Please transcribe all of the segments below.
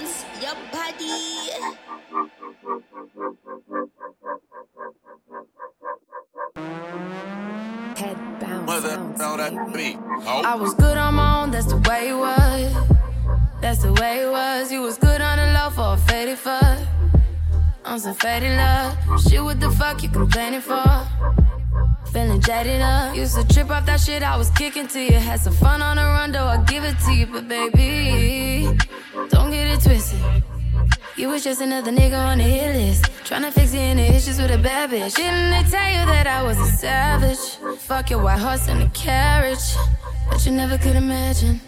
becomes your buddy. Head bounce. Mother, that. Oh. I was good on my own, that's the way it was. That's the way it was. You was good on the love for a faded fuck. I'm some faded love. Shit, what the fuck you complaining for? Feeling jaded up. Used to trip off that shit I was kicking to you. Had some fun on the run, though I give it to you, but baby. Don't get it twisted. You was just another nigga on the hit list. Tryna fix any issues with a bad bitch. Didn't they tell you that I was a savage? Fuck your white horse and a carriage. But you never could imagine.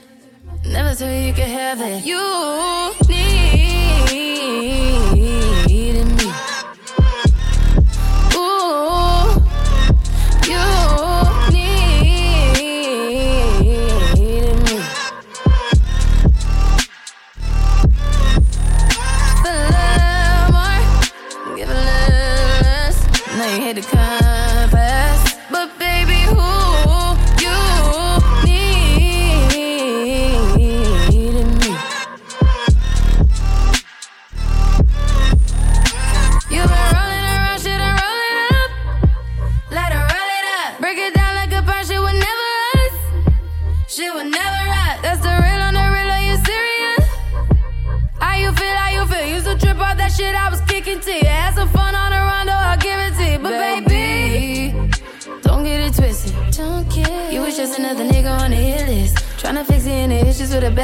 Never thought you could have it. You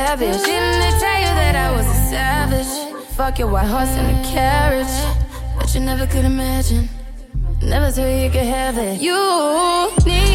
lavish. Didn't they tell you that I was a savage? Fuck your white horse and a carriage. But you never could imagine. Never thought you could have it. You need.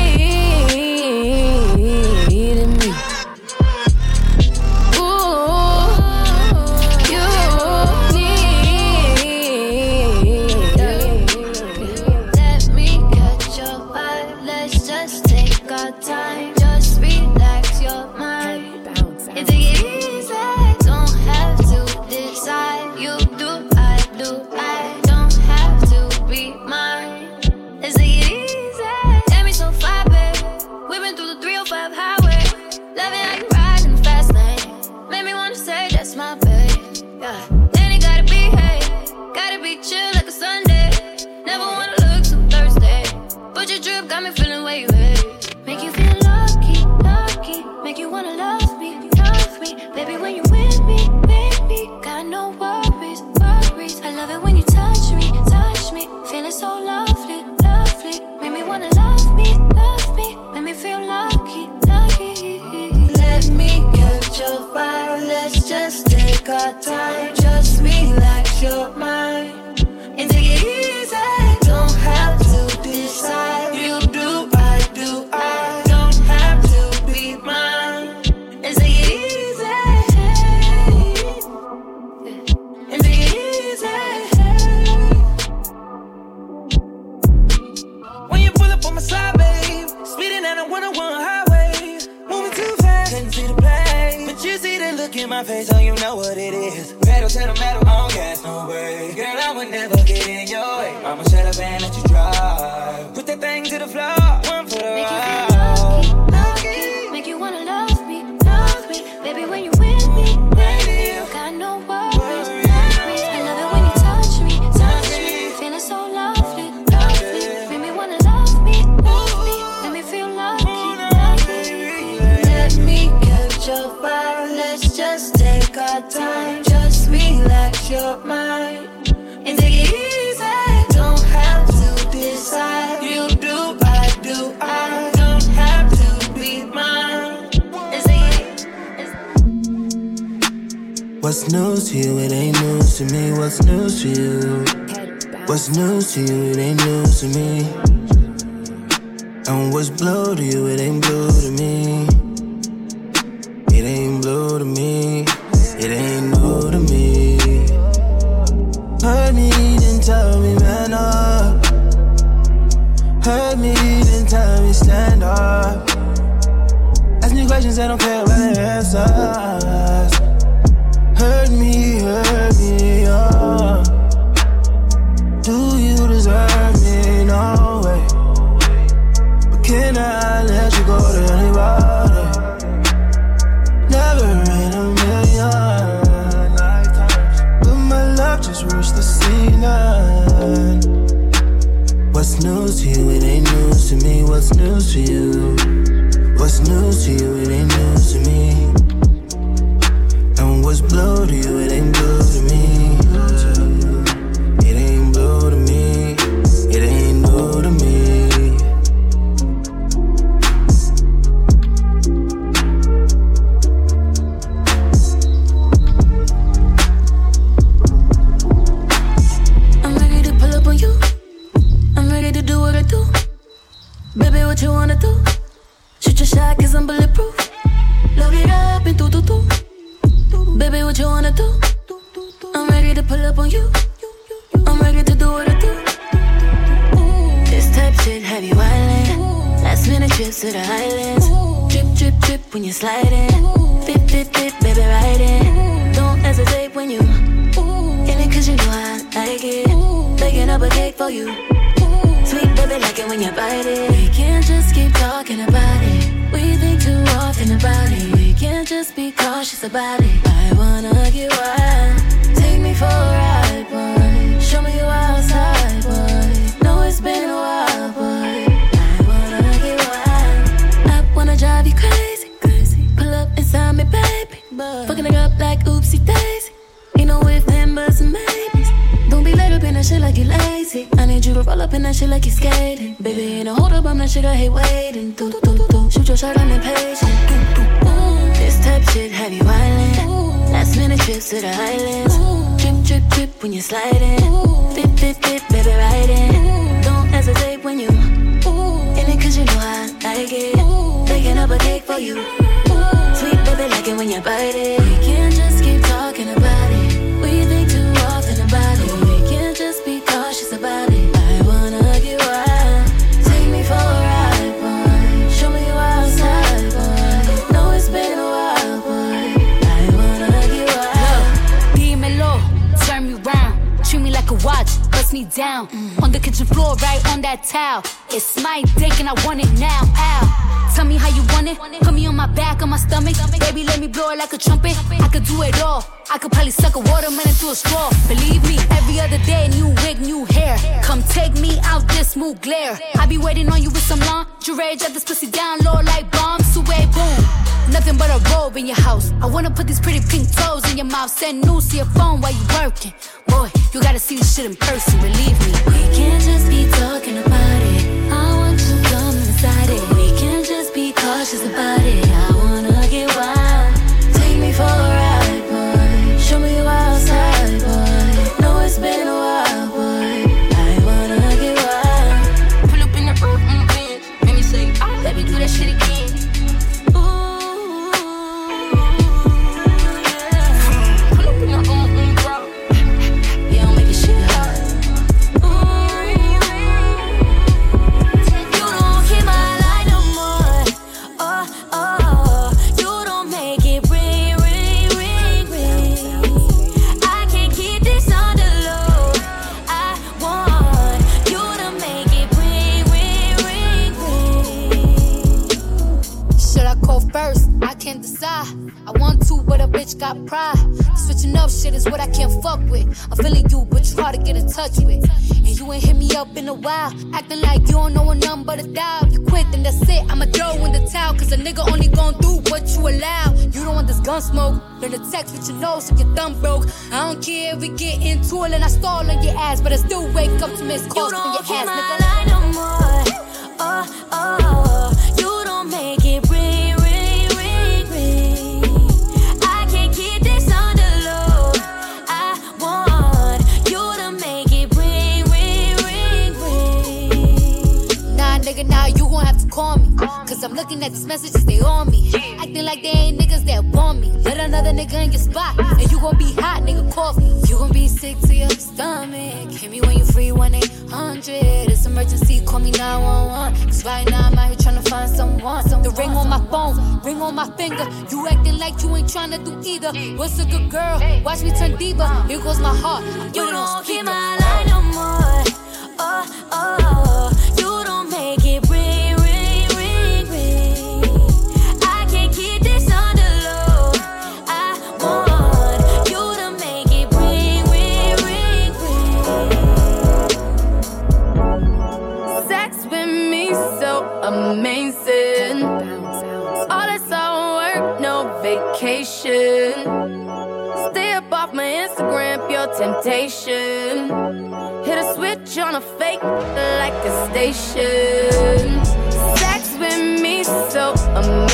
mind. Just relax your mind. When you bite it. We can't just keep talking about it. We think too often about it. We can't just be cautious about it. I wanna get wild. Take me for a ride, boy. Show me you outside, boy. Know it's been a while, boy. I wanna get wild. I wanna drive you crazy, crazy. Pull up inside me, baby. Fucking it up like oopsie daisy. Ain't no if, then, buts, and that shit like you lazy. I need you to roll up in that shit like you skating. Baby, ain't no hold up, I'm that shit, I hate waiting. Do, do, do, do. Shoot your shot, I'm impatient. Do, do, ooh. This type shit have you wildin'. Last minute trips to the islands. Drip, drip, drip when you're sliding. Fit, fit, fit, baby, riding. Don't hesitate when you in it cause you know I like it. Baking up a cake for you. Sweet baby, like it when you bite it. We can't just me down. On the kitchen floor, right on that towel. It's my dick and I want it now. Ow. Tell me how you want it. Put me on my back, on my stomach. Baby, let me blow it like a trumpet. I could do it all. I could probably suck a watermelon through a straw. Believe me, every other day, new wig, new hair. Come take me out this smooth glare. I be waiting on you with some lingerie. Drop this pussy down low like bombs. Away, boom. Nothing but a robe in your house. I wanna put these pretty pink toes in your mouth. Send news to your phone while you working. Boy, you gotta see this shit in person, believe me. We can't just be talking about it. Cautious about it. I wanna get wild. Take me for a ride, I want to, but a bitch got pride. Switching up shit is what I can't fuck with. I'm feeling you, but you hard to get in touch with. And you ain't hit me up in a while. Acting like you don't know a number but a dial. You quit, then that's it. I'ma throw in the towel. Cause a nigga only gon' do what you allow. You don't want this gun smoke. Learn to text with your nose so your thumb broke. I don't care if we get into it and I stall on your ass. But I still wake up to miss calls from your ass, nigga. no more. Oh, oh, you don't make it me. I'm looking at these messages, they on me. Acting like they ain't niggas that want me. Let another nigga in your spot. And you gon' be hot, nigga, coffee. You gon' be sick to your stomach. Hit me when you free, 1 800. It's emergency, call me 911. Cause right now I'm out here tryna find someone. The ring on my phone, ring on my finger. You acting like you ain't tryna do either. What's a good girl? Watch me turn diva. Here goes my heart. You don't keep my line no more. Oh, oh, temptation. Hit a switch on a fake like a station. Sex with me so amazing.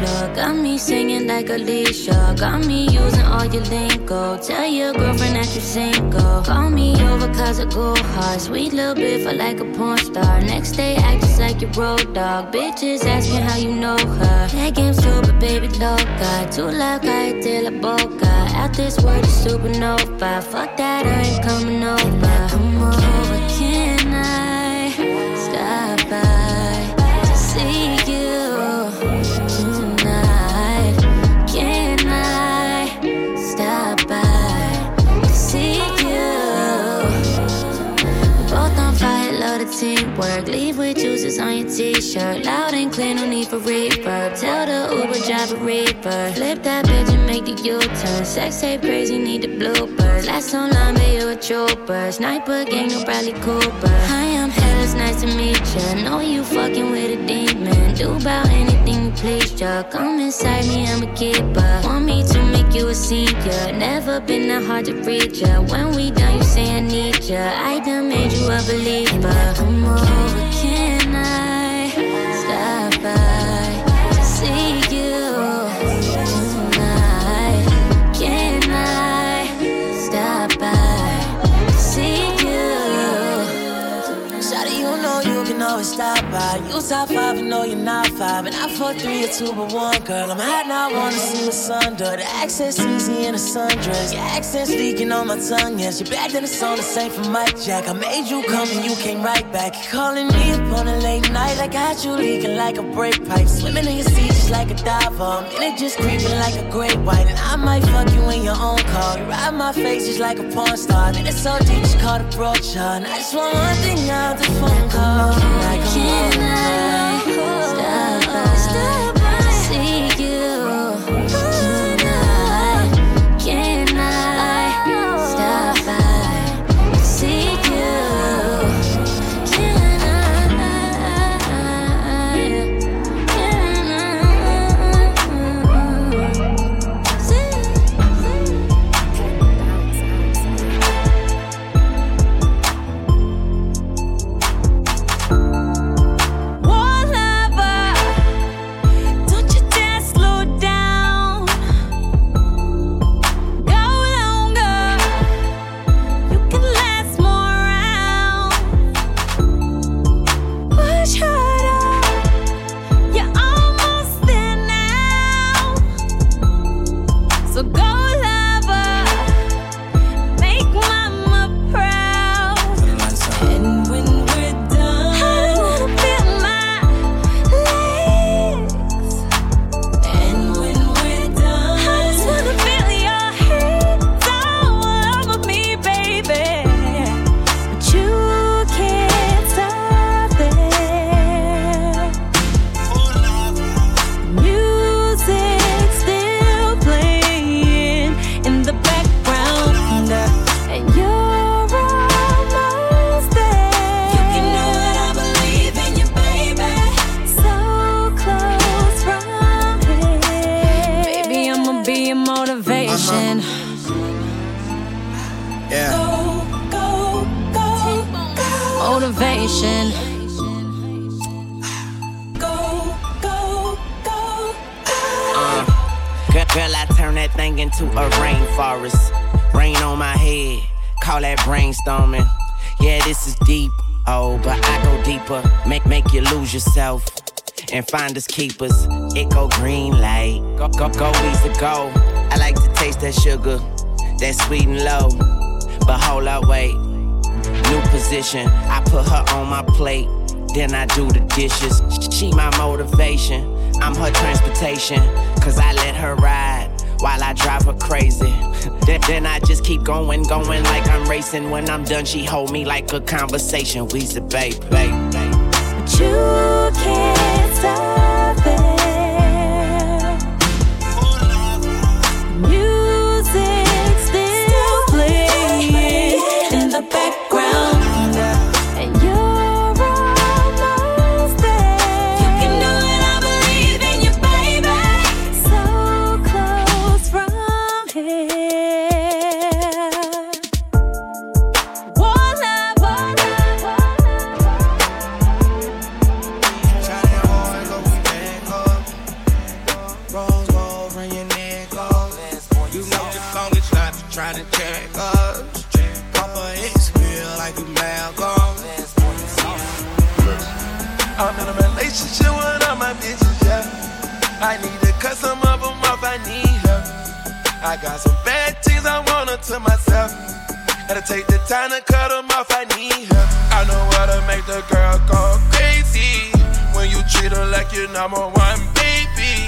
Plug. Got me singing like Alicia. Got me using all your lingo. Tell your girlfriend that you're single. Call me over cause I go hard. Sweet little bit for like a porn star. Next day, act just like your road dog. Bitches asking how you know her. That game's super, baby, loca. Too loud, cállate la boca. Out this world is supernova. Fuck that, I ain't coming over. T-shirt. Loud and clear, no need for reverb. Tell the Uber driver reaper. Flip that bitch and make the U-turn. Sex tape crazy, need the bloopers. Last long, but you a trooper. Sniper gang, no Bradley Cooper. Hi, I'm hell, it's nice to meet ya. Know you fucking with a demon. Do about anything you please, ya. Come inside me, I'm a keeper. Want me to make you a senior. Never been that hard to reach ya. When we done, you say I need ya. I done made you a believer. Come over, by. You top five, you know you're not five. And I fuck three or two, but one girl. I'm hot now, I wanna see what's under. The accent's easy in a sundress. Your accent's speaking on my tongue, yes. You're bad than the song the same for Mike Jack. I made you come and you came right back. You're calling me up on a late night. I got you leaking like a brake pipe. Swimming in your seat just like a diver. it just creeping like a great white. And I might fuck you in your own car. You ride my face just like a porn star. Then it's so deep, just call the brooch on. I just want one thing out the phone call. Like a Can I into a rainforest. Rain on my head, call that brainstorming. Yeah, this is deep. Oh, but I go deeper. Make make you lose yourself and find us keepers. It go green light. Go go go easy go. I like to taste that sugar, that sweet and low. But hold up, wait. New position. I put her on my plate. Then I do the dishes. She my motivation. I'm her transportation. Cause I let her ride while I drive her crazy. then, then I just keep going, going like I'm racing. When I'm done, she hold me like a conversation. We say, babe, babe, babe. But you can't stop I need to cut some of them off, I need help. I got some bad things I wanna to myself. Gotta take the time to cut them off, I need help. I know how to make the girl go crazy. When you treat her like your number one baby.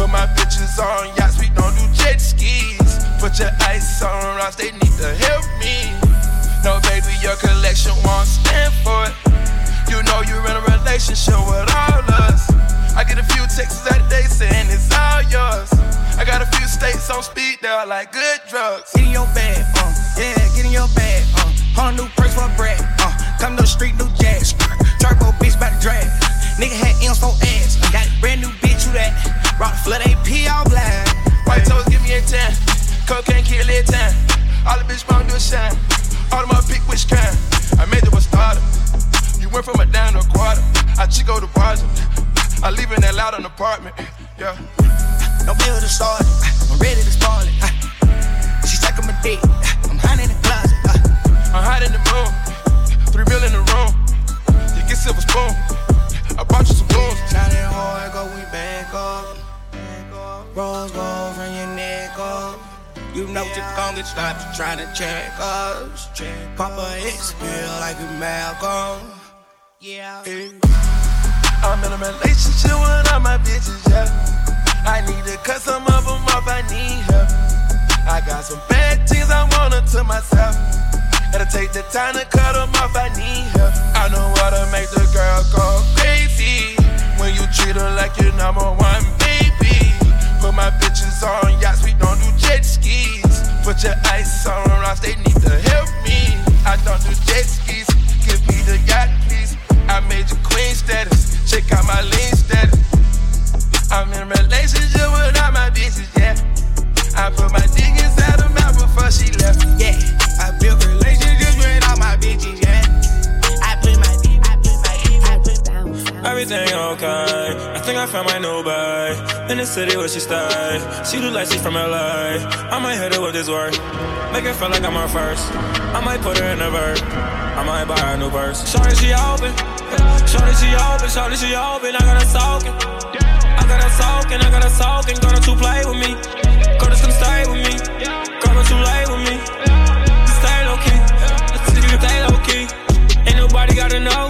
Put my bitches on yachts, we don't do jet skis. Put your ice on rocks, they need to help me. No, baby, your collection won't stand for it. You know you're in a relationship with all of us. I get a few texts out day saying it's all yours. I got a few states on speed, they're like good drugs. Get in your bag, uh, yeah, get in your bag, uh. Whole new purse for a bread, uh. Come to the street, new jazz. Turbo bitch by the drag. Nigga had M's for ass. Got a brand new bitch, who that? Rock flood AP all black. White toes give me a 10. Cocaine kill it 10. All the bitch to do is shine. All of my pick which kind. I made you a starter. You went from a down to a quarter. I chico the project. I live in that loud an apartment. Yeah. No bill to start it. I'm ready to spoil it. uh. She sucking my dick. I'm hiding in the closet. I'm hot in the moon. Three mil in the room. You get silver spoon. I bought you some blues. Shining hard, go we back up. Rose gold from your neck up. You know you're gon' get stopped trying to check us. Papa X feel like you Malcolm. Yeah. I'm in a relationship with all my bitches, yeah. I need to cut some of them off, I need help. I got some bad things I want to myself. Gotta take the time to cut them off, I need help. I know how to make the girl go she stay. She look like she from LA. I might hit her with this work. Make her feel like I'm her first. I might put her in a verse. I might buy her a new verse. Shorty, she open. Shorty, she open. Shorty, she open. I got her soaking. I got her soaking. I got her soaking. Gonna to play with me. Gonna come stay with me. Gonna too late with me. Stay low key. Stay low key. Ain't nobody gotta know.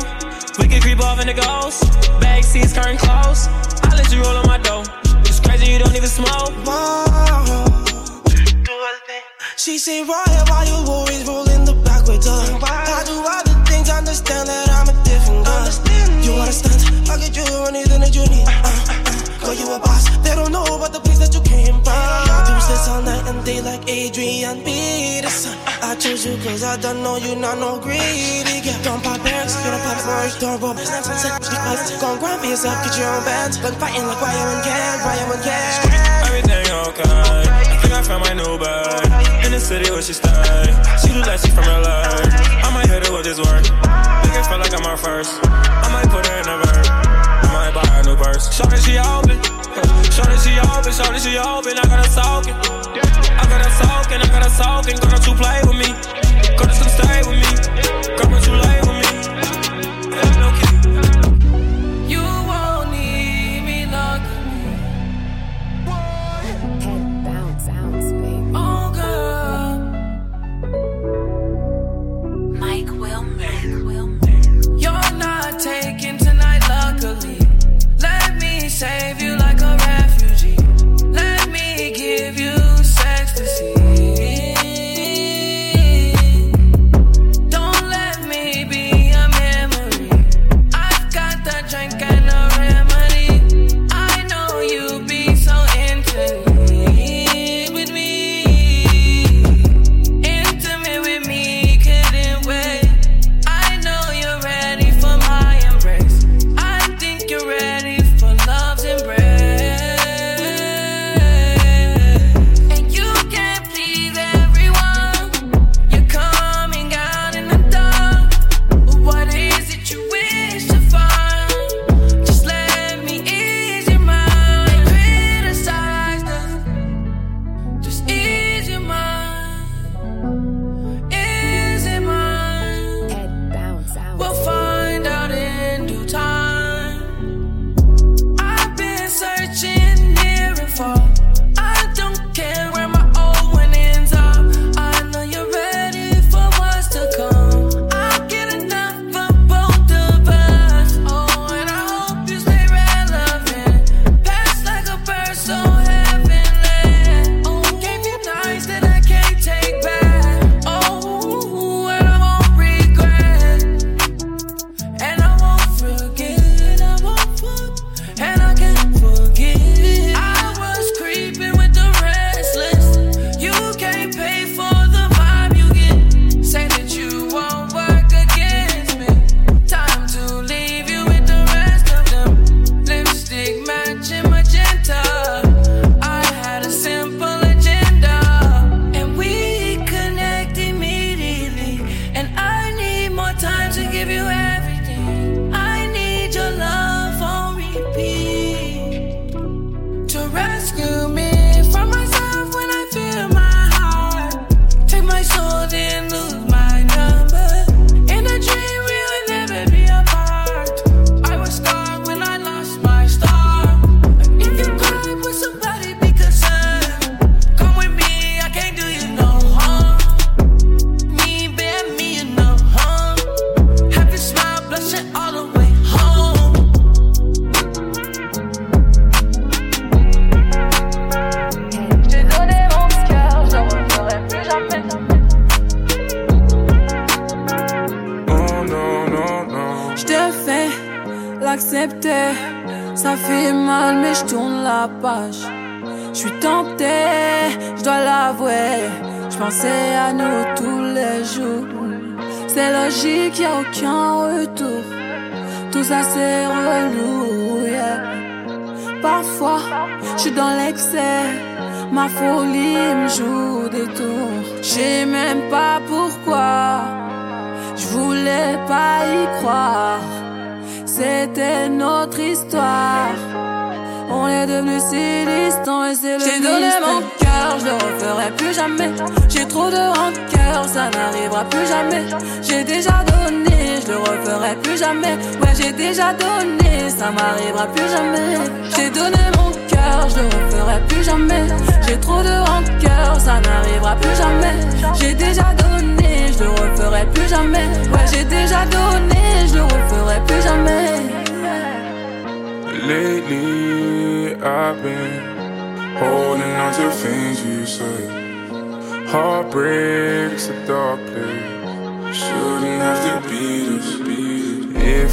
We can creep off in the ghost. Bag seats, curtain close. I let you roll on my dough. Crazy you don't even smoke. She say, Roy, why you always rolling the backwards Adrian Peterson. I choose you cause I don't know you, not no greedy girl. Don't pop parents, you don't pop first, don't roll business. Gon' grind for yourself, get your own bands. Been fighting like why you in gang, why you in gang. Everything okay. I think I found my new bag. In the city where she stay. She do like she from her life. I might hit her with this work. Make it feel like I'm her first. I might put her in a verb. I might buy her a new purse. Shorty, she open. Shorty, she open. Shorty, she open. I got her talk got a soak and I got a soak and girl, don't you play with me. Gonna stay with me.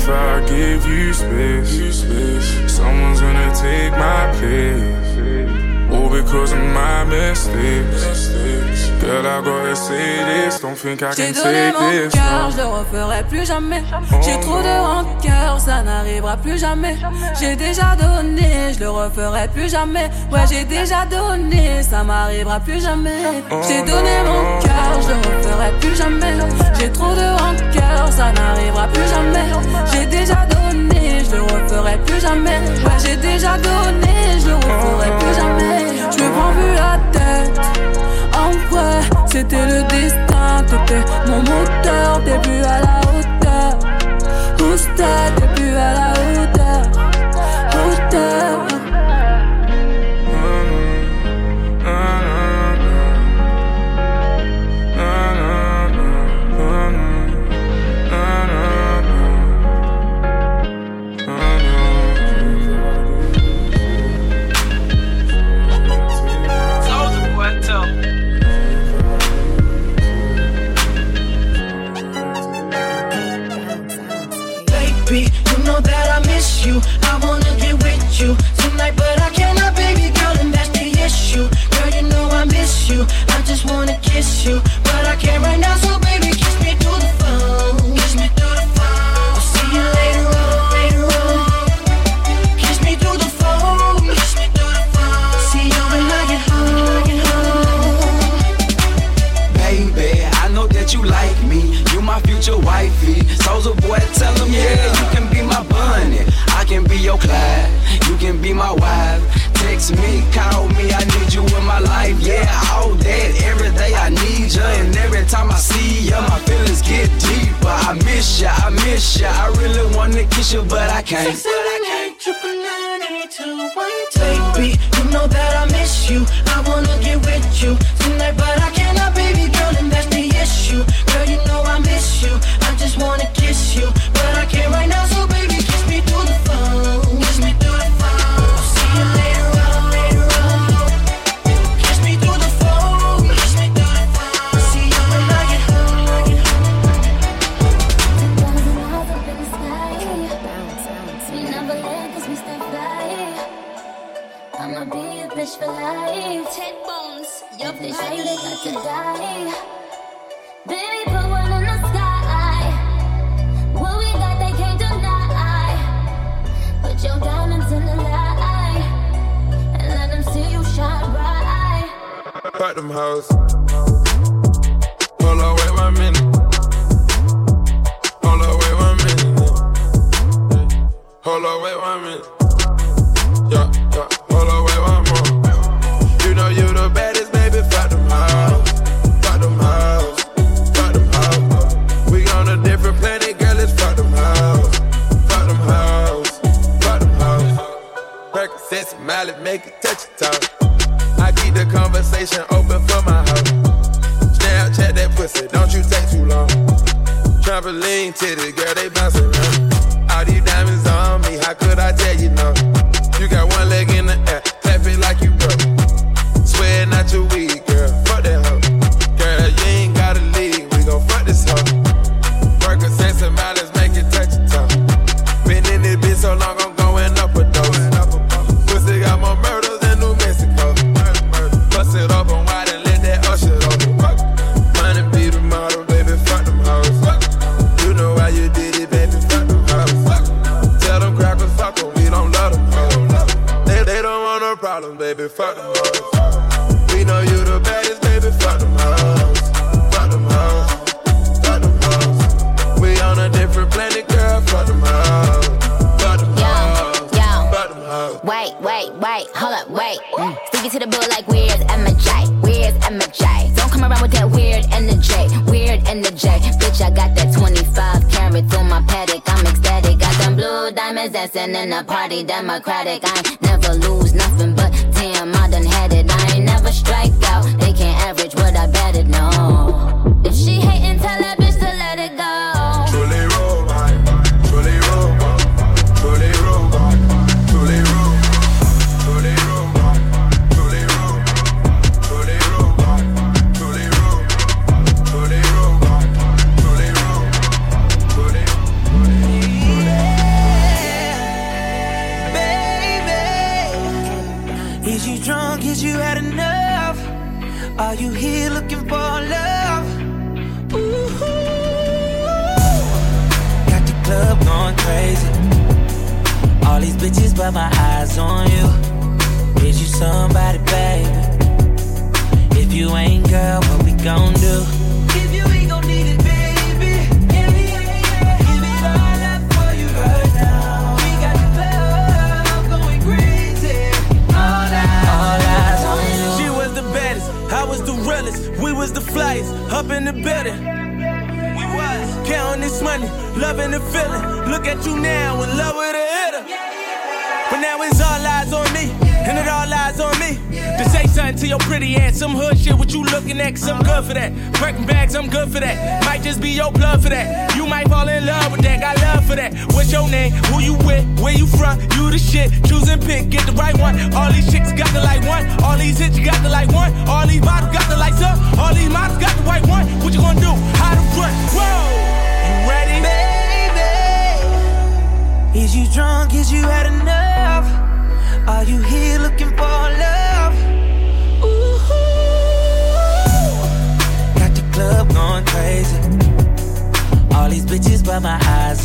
if I give you space. Someone's gonna take my place. trouble donné mon. Cœur, je le referai plus jamais. J'ai trop de rancœur, ça n'arrivera plus jamais. J'ai déjà donné, je le referai plus jamais. Ouais, j'ai déjà donné, ça m'arrivera plus jamais. J'ai donné mon cœur, je le referai plus jamais. J'ai trop de rancœur, ça n'arrivera plus jamais. J'ai déjà je le referai plus jamais. J'ai déjà donné, je le referai plus jamais. Je me prends plus la tête. En vrai, c'était le destin. T'étais mon moteur, début à la hauteur. Hauteur, début à la hauteur. Hauteur. miss you, but I can't right now, so baby, kiss me through the phone. Kiss me through the phone. I'll see you later on, later on. Kiss me through the phone. Kiss me through the phone. See you when I get home. Baby, I know that you like me. You my future wifey. So's a boy, tell him, yeah. yeah, you can be my Bonnie. I can be your Clyde. You can be my wife me, call me. I need you in my life, yeah, all that. Every day I need you, and every time I see you, my feelings get deeper. I miss you, I miss you. I really wanna kiss you, but I can't. Baby, you know that I miss you. them house.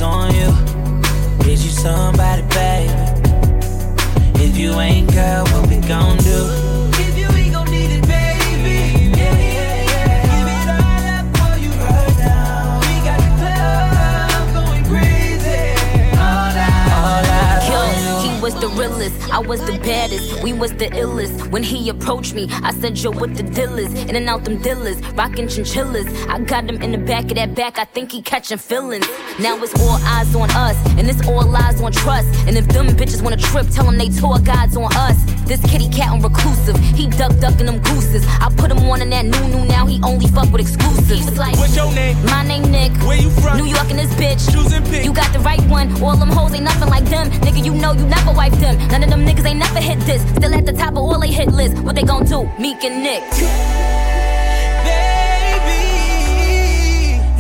On you. Is you somebody, baby? If you ain't, girl, what we gon' do? The realest, I was the baddest, we was the illest. When he approached me, I said, Yo, what the deal is? In and out them dealers, rockin' chinchillas. I got him in the back of that back, I think he catchin' feelings. Now it's all eyes on us, and it's all lies on trust. And if them bitches wanna trip, tell them they tour guides on us. This kitty cat on reclusive, he duck duckin' them gooses. I put him on in that new new, now he only fuck with exclusives. He was like, What's your name? My name Nick. Where you from? New York and this bitch. Choose and pick. You got the right one. All them hoes ain't nothing like them. Nigga, you know you never wiped them. None of them niggas ain't never hit this. Still at the top of all they hit list. What they gon' do? Meek and Nick. Baby,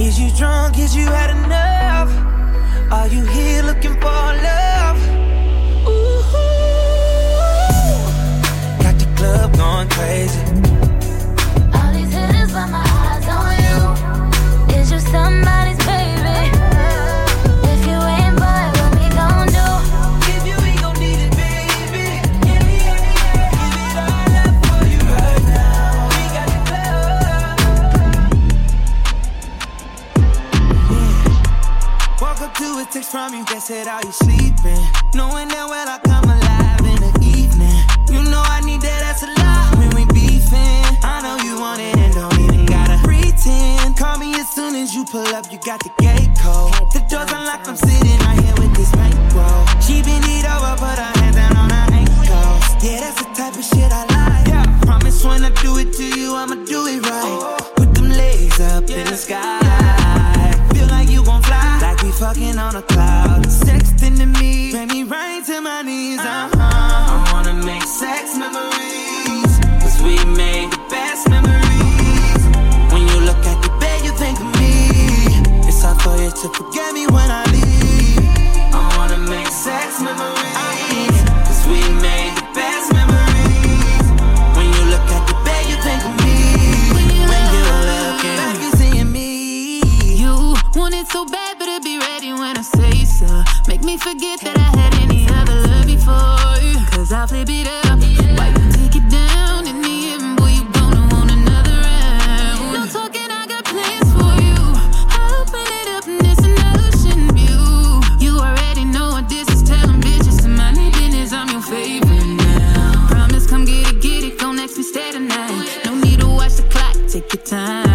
is you drunk? Is you had enough? Are you here looking for love? Ooh, got the club going crazy. All these hitters, but my eyes on you. Is you somebody's text from you, guess it, are you sleeping? Knowing that well I come alive in the evening. You know I need that, that's a lot when we beefing. I know you want it and don't even gotta pretend. Call me as soon as you pull up, you got the gate code. The door's unlocked, I'm sitting right here with this bankroll. She been it over, put her hands down on her ankles. Yeah, that's the type of shit I like. Yeah, promise when I do it to you, I'ma do it right. Put them legs up in the sky. Fucking on a cloud. Sexting to me, bring me right to my knees. Uh-huh. I wanna make sex memories, cause we made the best memories. When you look at the bed, you think of me. It's hard for you to forget me when I leave. I wanna make sex memories, forget that I had any other love before I'll flip it up. Why you take it down in the end, boy, you gonna want another round. No talking, I got plans for you. I'll open it up and it's an ocean view. You already know what this is. Tell them bitches to their business. I'm your favorite now. Promise, come get it, get it. Go next, we stay tonight. No need to watch the clock. Take your time.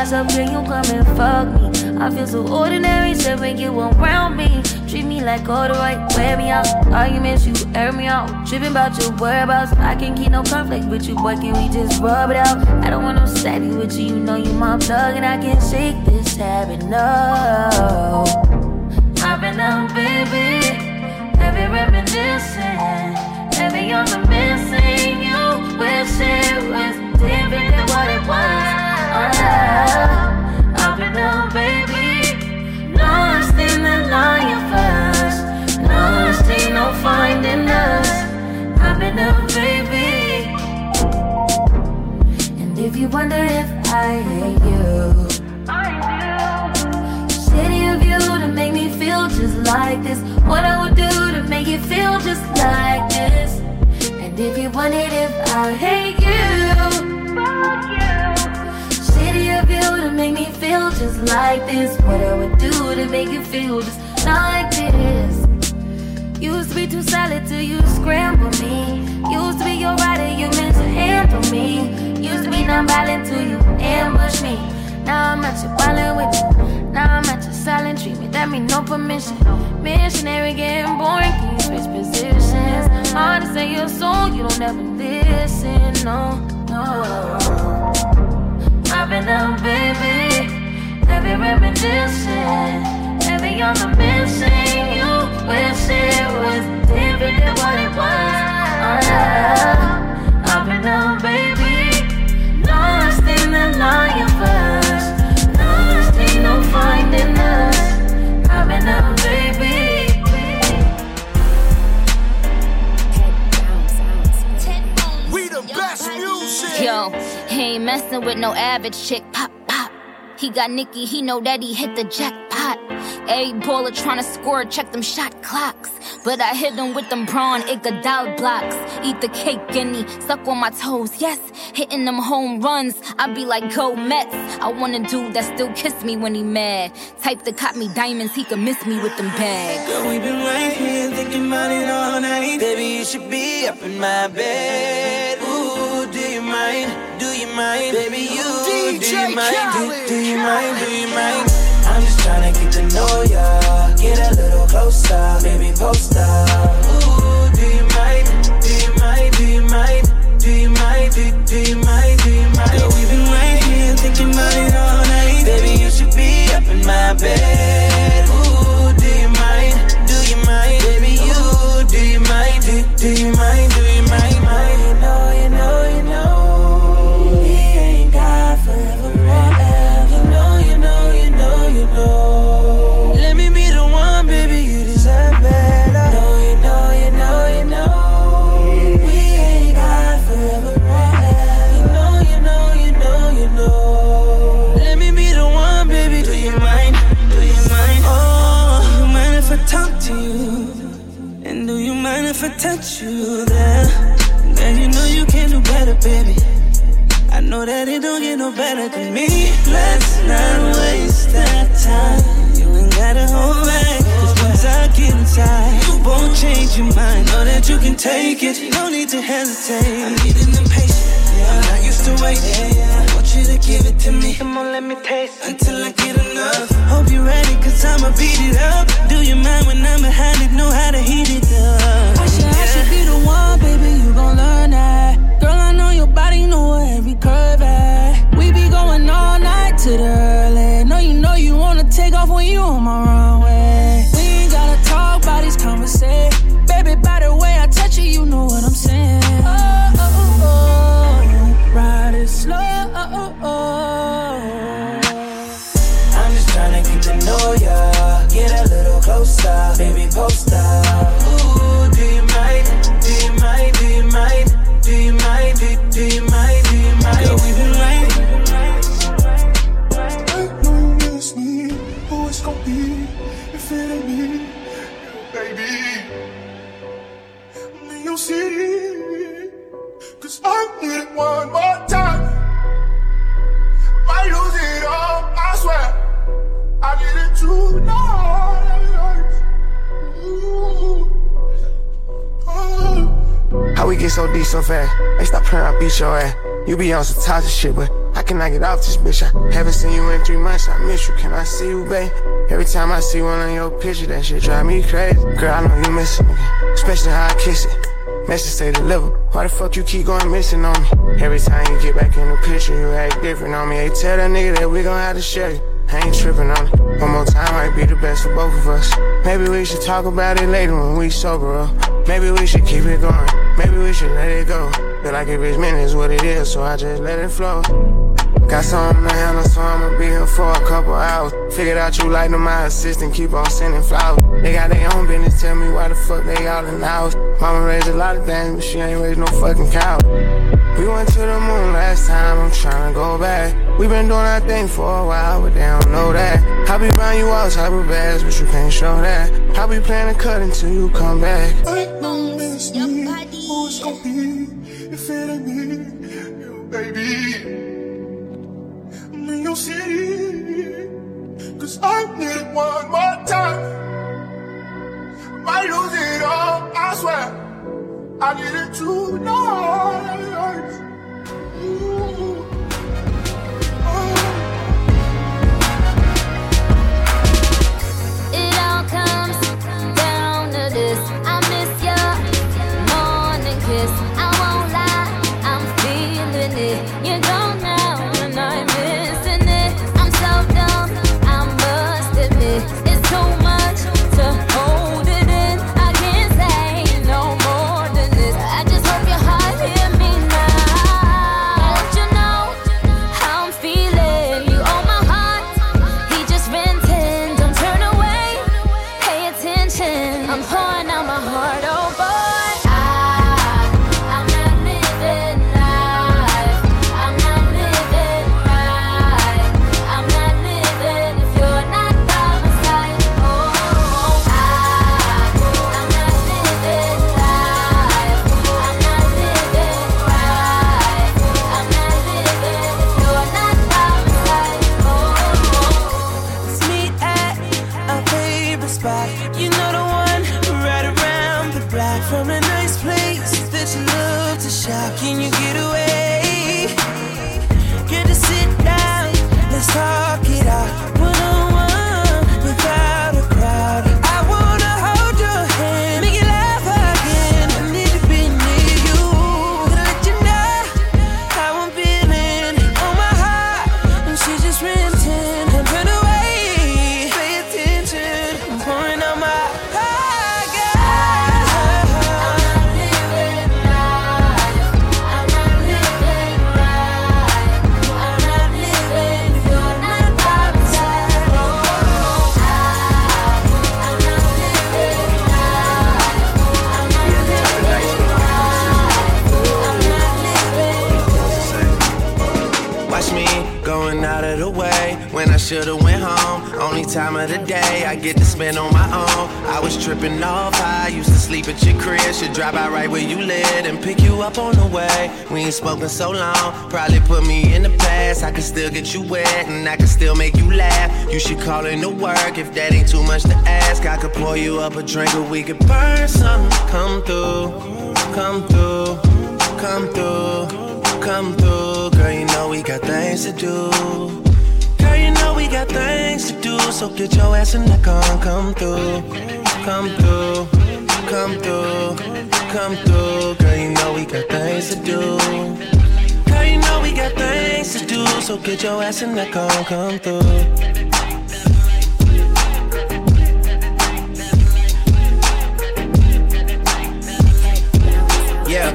Myself, can you come and fuck me? I feel so ordinary, so when you around me. Treat me like all the right, wear me out. Arguments, you air me out. Tripping about your whereabouts. I can't keep no conflict with you, boy, can we just rub it out? I don't want no steady with you, you know you my plug, and I can't shake this habit, no. I've been out, baby. Every reminiscing, every young missing you. Wish it was different than what it was. I've been out, baby. Lost in the lion first. Lost ain't no finding us. I've been out, baby. And if you wonder if I hate you. Shitty of you to make me feel just like this. What I would do to make you feel just like this. And if you wanted, if I hate you, to make me feel just like this. What I would do to make you feel just like this. Used to be too solid till you scramble me. Used to be your rider, you meant to handle me. Used to be non-violent till you ambush me. Now I'm at your violent with you. Now I'm at your silent treatment. That mean no permission. Missionary getting boring. Can you switch positions? Hard to say your soul, you don't ever listen. No, no. Been up, baby. Heavy reminiscing. Heavy on the mission. You wish it was different than what it was. Oh, I've been up, baby. Lost in the universe. Lost in no finding us. I've been up, baby. Yo, he ain't messing with no average chick. Pop, pop. He got Nicki, he know that he hit the jackpot. Every baller tryna score, check them shot clocks. But I hit them with them LeBron Iguodala blocks. Eat the cake and he suck on my toes. Yes, hitting them home runs. I be like, go Mets. I want a dude that still kiss me when he mad. Type that cop me diamonds, he can miss me with them bags. Girl, we been right here thinking about it all night. Baby, you should be up in my bed. Ooh, you mind? Do you mind? Baby, you do you mind? Do, do you mind? Do you mind? I'm just tryna get to know ya. Get a little closer, need hesitate. I'm getting impatient. I'm not used to waiting. I want you to give it to me. Come on, let me taste until I get enough. Hope you're ready, cause I'ma beat it up. Toxic shit, but I cannot get off this bitch. I haven't seen you in three months, I miss you. Can I see you, babe? Every time I see one on your picture, that shit drive me crazy. Girl, I know you missing me, especially how I kiss it. Message say deliver. Why the fuck you keep going missing on me? Every time you get back in the picture, you act different on me. Hey, tell that nigga that we gon' have to share you. I ain't tripping on it. One more time might be the best for both of us. Maybe we should talk about it later when we sober up. Maybe we should keep it going. Maybe we should let it go. Feel like it's meant, it's what it is, so I just let it flow. Got something to handle, so I'ma be here for a couple hours. Figured out you like them, my assistant, keep on sending flowers. They got their own business, tell me why the fuck they all in the house. Mama raised a lot of things, but she ain't raised no fucking cow. We went to the moon last time, I'm tryna go back. We been doing our thing for a while, but they don't know that. I be buying you all type of bags, but you can't show that. I be planning to cut until you come back. Might lose it all, I swear. I need it tonight. Ooh. Ain't spoken so long. Probably put me in the past. I can still get you wet and I can still make you laugh. You should call in to work if that ain't too much to ask. I could pour you up a drink or we could burn something. Come through, come through, come through. Come through, girl, you know we got things to do. Girl, you know we got things to do, so get your ass in the car come through. Come through, come through, come through. Girl, you know we got things to do. Girl, you know we got things to do, so get your ass in the car come through. Yeah.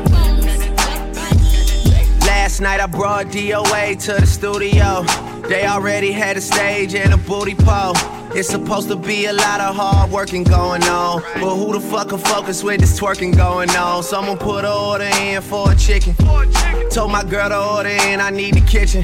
Last night I brought DOA to the studio. They already had a stage and a booty pole. It's supposed to be a lot of hard working going on. But who the fuck can focus with this twerking going on? Someone put an order in for a chicken. Told my girl to order in, I need the kitchen.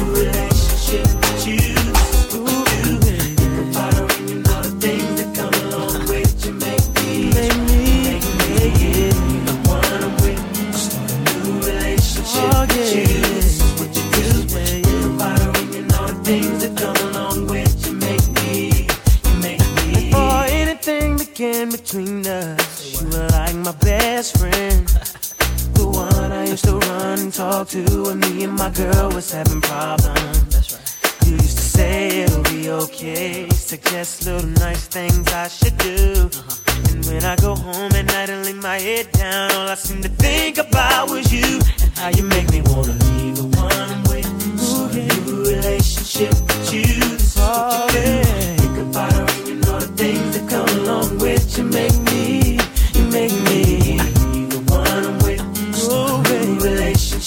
And talk to when me and my girl was having problems. That's right. You used to say it'll be okay. Suggest little nice things I should do. Uh-huh. And when I go home at night and lay my head down, all I seem to think about was you and how you make me wanna leave the one I'm with. Start a new relationship with you. This is what you do. Think about her and you know the things that come along with you make me, you make me.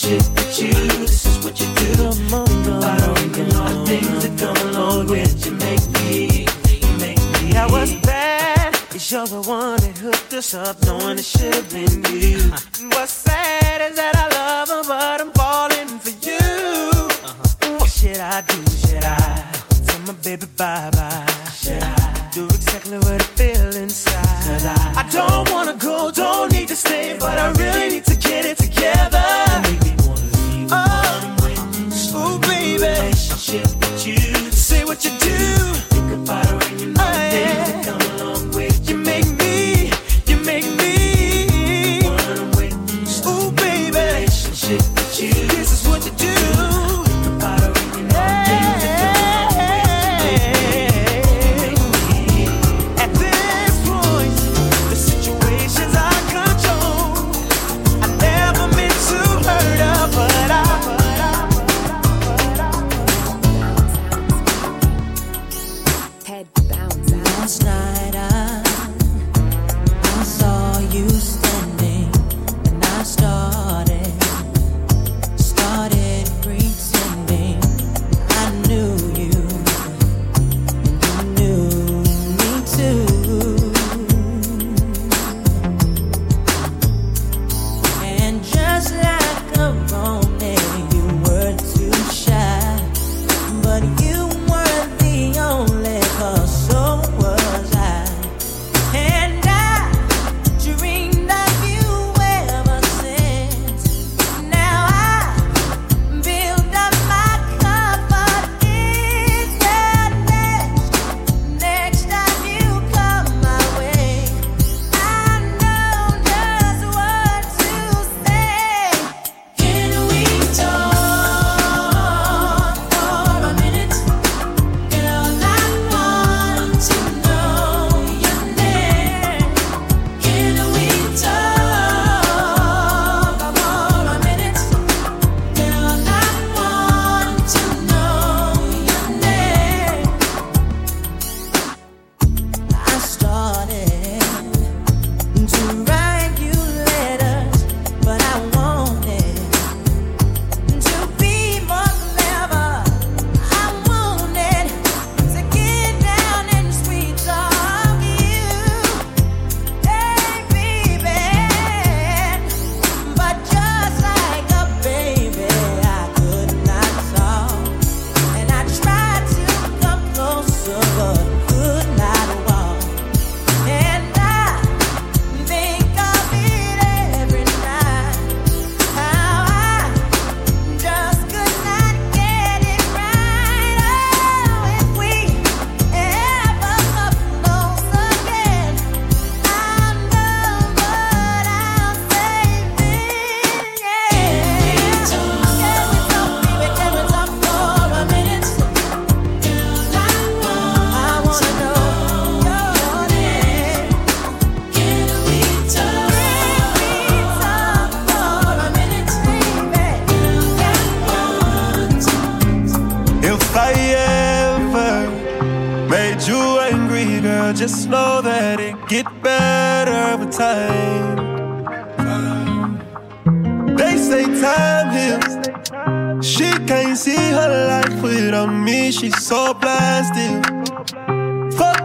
Relationship with you. This is what you do. Her and you know the things that come along with you make me, you make me. That was bad. Cause you're the one that hooked us up, knowing it should have been you. And what's sad is that I love her, but I'm falling for you. What should I do? Should I tell my baby bye bye? Should I do exactly what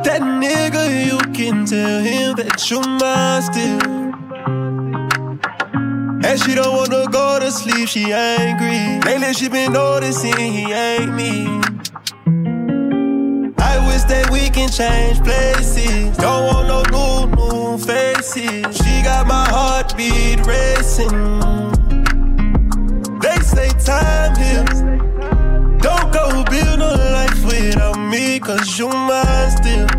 that nigga, you can tell him that you're mine still. And she don't wanna go to sleep, she angry. Lately she been noticing he ain't me. I wish that we can change places. Don't want no new, new faces. She got my heartbeat racing. They say time heals. Don't go build a life without me, cause you mine still.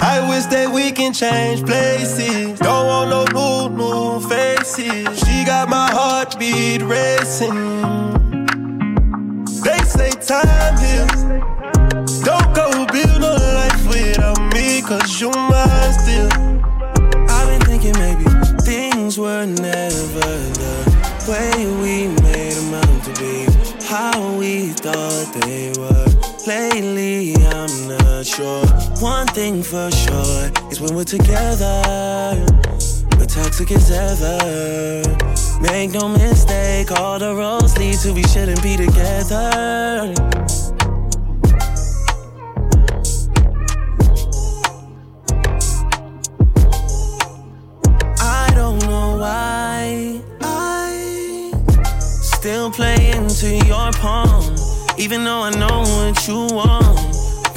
I wish that we can change places. Don't want no new, new faces. She got my heartbeat racing. They say time heals. Don't go build a life without me, cause you mine still. I've been thinking maybe things were never the way we made them out to be. How we thought they were. Lately, I'm not sure. One thing for sure is when we're together, we're toxic as ever. Make no mistake, all the roads lead to we shouldn't be together. I don't know why I still play into your palm, even though I know what you want.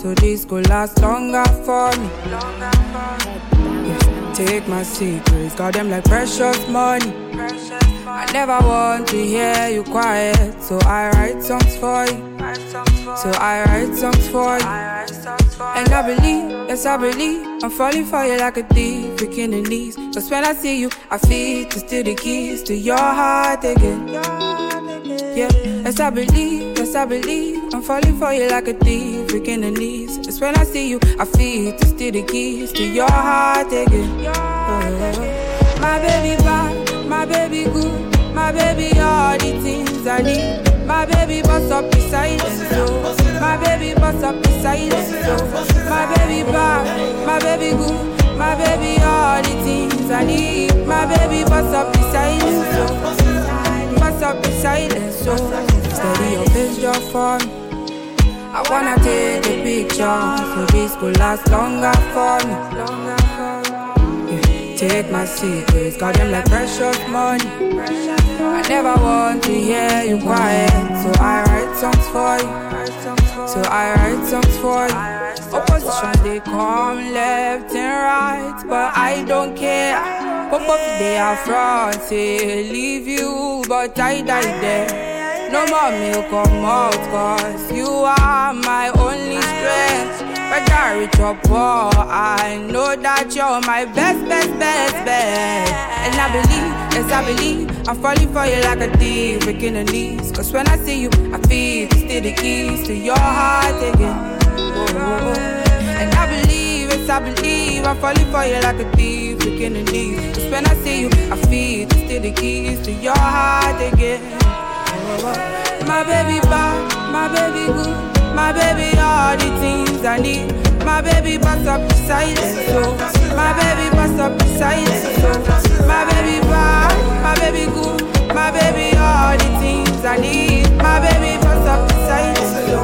So this could last longer for me. Yeah, take my secrets, got them like precious money. I never want to hear you quiet, so I write songs for you. So I write songs for you. And I believe, yes, I believe, I'm falling for you like a thief, breaking the knees. Cause when I see you, I feel to steal the keys to your heart again. Yeah, yes, I believe, yes, I believe, I'm falling for you like a thief, breaking the knees. Cause when I see you, I feel to steal the keys to your heart again. Oh, my baby bad, my baby good, my baby all the things I need. My baby bust up the silence, so my baby bust up the silence, so my baby bad, my baby good, my baby all the things I need. My baby bust up the silence, so bust up the silence, so steady your face just for me. I wanna take the picture, so this could last longer for me. Take my secrets, got them like precious money. I never want to hear you quiet, so I write songs for you. So I write songs for you. Opposition they come left and right, but I don't care. Pop up they are front, say leave you, but I die there. No more milk come out, cause you are my only strength. Whether I reach or poor, I know that you're my best, best, best, best. And I believe, yes, I believe, I'm falling for you like a thief, breaking the knees. Cause when I see you, I feel steal the keys to your heart again. Oh. And I believe, yes, I believe, I'm falling for you like a thief, breaking the knees. Cause when I see you, I feel steal the keys to your heart again. My baby bad, my baby good, my baby all the things I need. My baby bust up the silence, so my baby bust up the silence, so my baby bad, my baby good, my baby all the things I need. My baby bust up the silence, so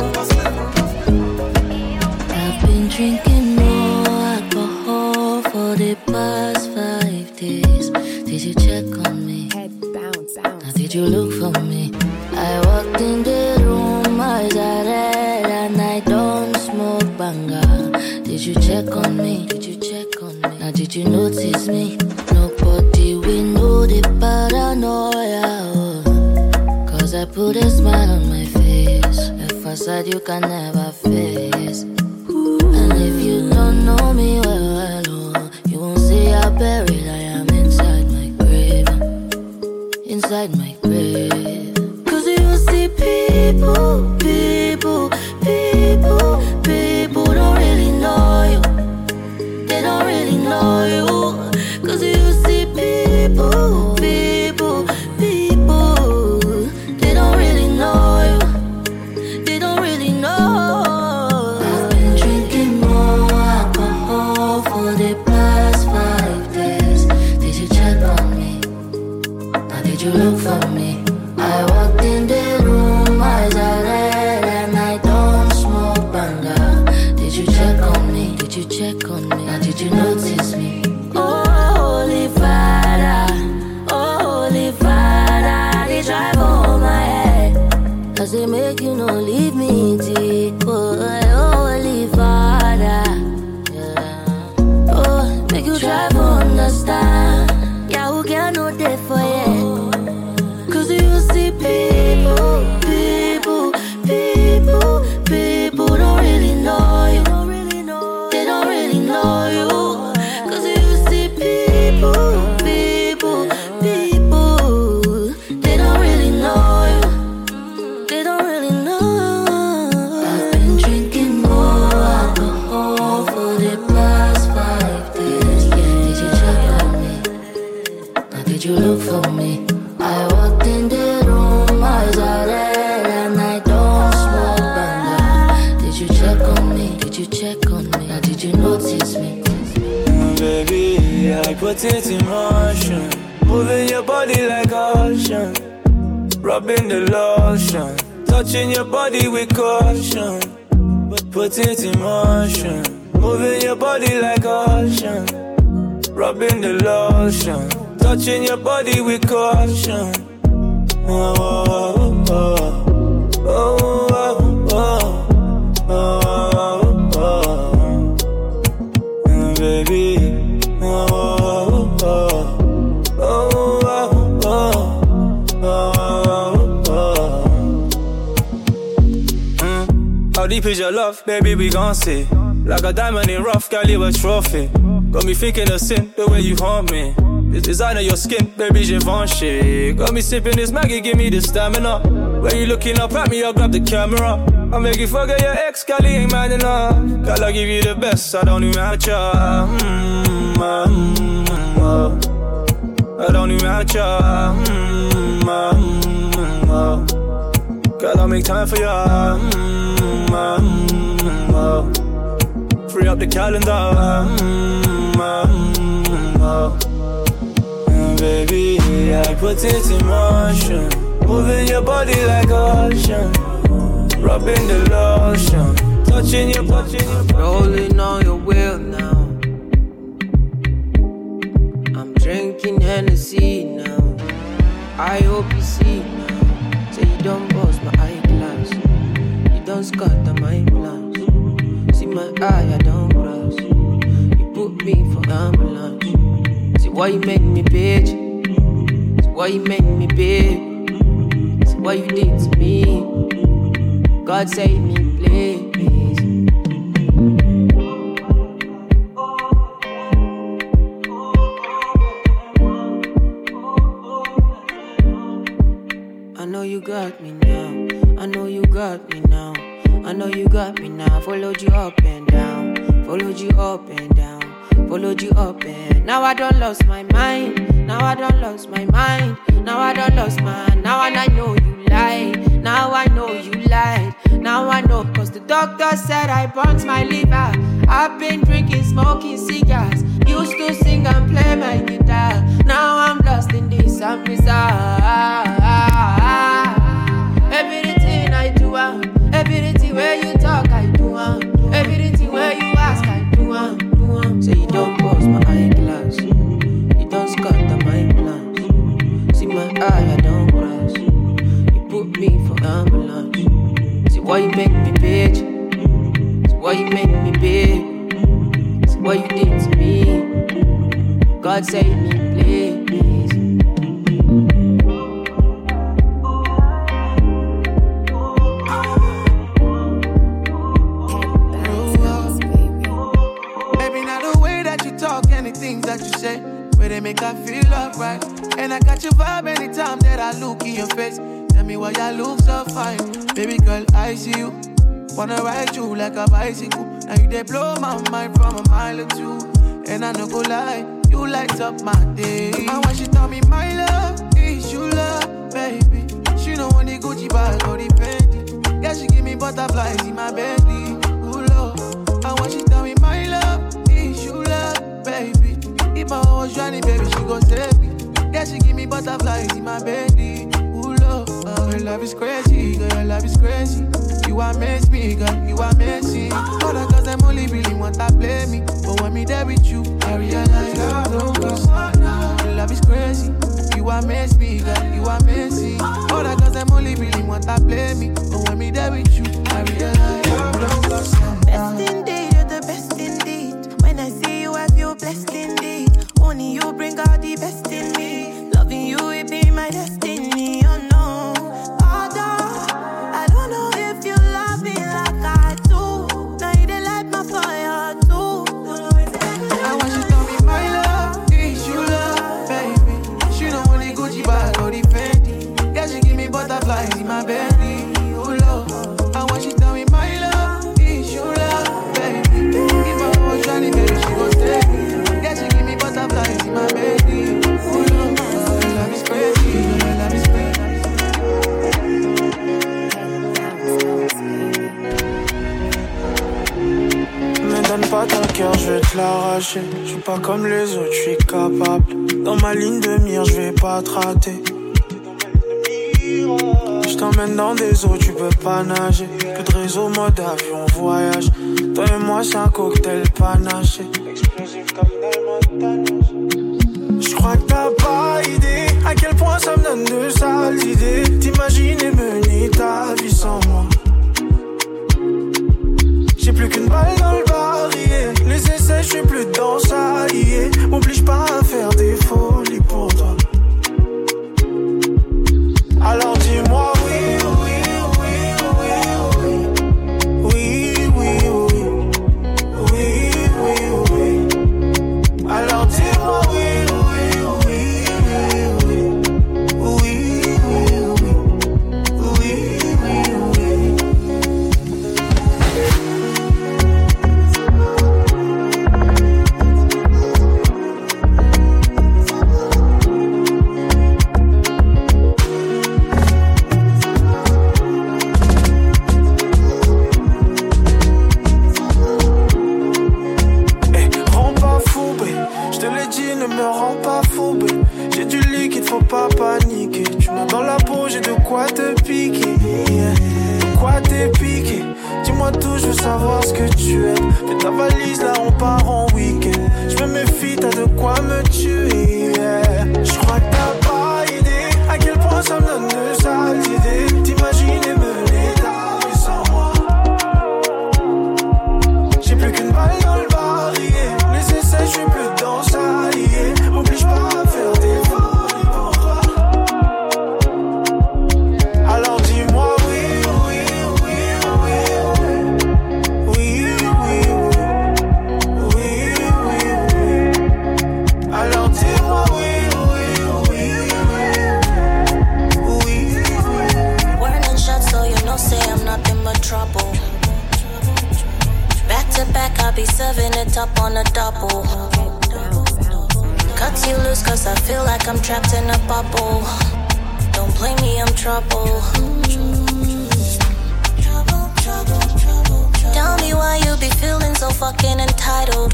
I've been drinking more alcohol for the past five days. Did you check on me? Head bounce out. Now did you look for me? I walked in the room, eyes are red, and I don't smoke banga. Did you check on me? Did you check on me? Now did you notice me? Nobody we know the paranoia. oh. Cause I put a smile on my face, a facade you can never face. Thinking of sin, the way you haunt me. This design of your skin, baby, Givenchy. Got me sipping this Maggie, give me the stamina. When you looking up at me, I'll grab the camera. I'll make you forget your ex, Cali ain't man enough. Girl, I give you the best, I don't even have ya. Mm, uh, mm. I don't even have ya. Mm, uh, mm. Girl, I'll make time for ya. Mm, uh, mm, uh. Free up the calendar. Mm, uh, mm, uh. And baby, I put it in motion. Moving your body like ocean. Rubbing the lotion. Touching your, touching your Rolling on your wheel now. I'm drinking Hennessy now. I hope you see now. Say you don't bust my eyeglass. You don't scatter my plans. My eye, I don't cross. You put me for ambulance. See why you make me bitch. See why you make me big. See what you did to me. God save me, please. Followed you up and now I don't lost my mind. Now I don't lost my mind. Now I don't lost my now and I know you lied. Now I know you lied. Now I know cause the doctor said I burnt my liver. I've been drinking, smoking cigars. God save me, please. Baby, now the way that you talk and the things that you say, where they make I feel alright. And I got your vibe anytime that I look in your face. Tell me why you look so fine. Baby girl, I see you. Wanna ride you like a bicycle. Now you they blow my mind from a mile or two. And I no go lie, you light up my day. And when she tell me my love is you love, baby. She know when the Gucci bag or the Fendi. Yeah, she give me butterflies in my belly. Ooh, Lord. And when she tell me my love is you love, baby. If heart was drowning, baby, she gon' save me. Yeah, she give me butterflies in my belly. Ooh, love, uh, oh, your love is crazy, girl, your love is crazy. You amaze me, girl, you amazing. All the girls, them only really want to play me. But when me there with you, I realize love don't cost love is crazy. You amaze me, girl, you amazing. All the girls, them only really want to play me. But when me there with you, I realize love don't l'arracher. Je suis pas comme les autres, je suis capable. Dans ma ligne de mire, je vais pas te rater. Je t'emmène dans des eaux, tu peux pas nager. Plus de réseau, mode avion, voyage. Toi et moi, c'est un cocktail panaché. A bubble. Don't blame me, I'm trouble. Tell me why you be feeling so fucking entitled.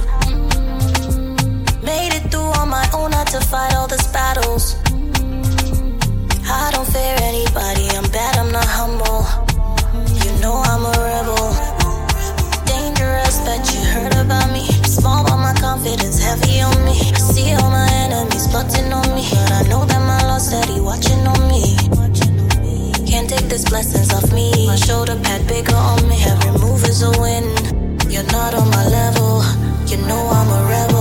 Made it through on my own, had to fight all these battles. I don't fear anybody, I'm bad, I'm not humble. You know I'm a rebel. Dangerous, bet you heard about me. Small, but my confidence heavy on me. I see all my enemies plotting on me. But I know that my Lord steady watching on me. Can't take these blessings off me. My shoulder pad bigger on me. Every move is a win. You're not on my level. You know I'm a. Rebel,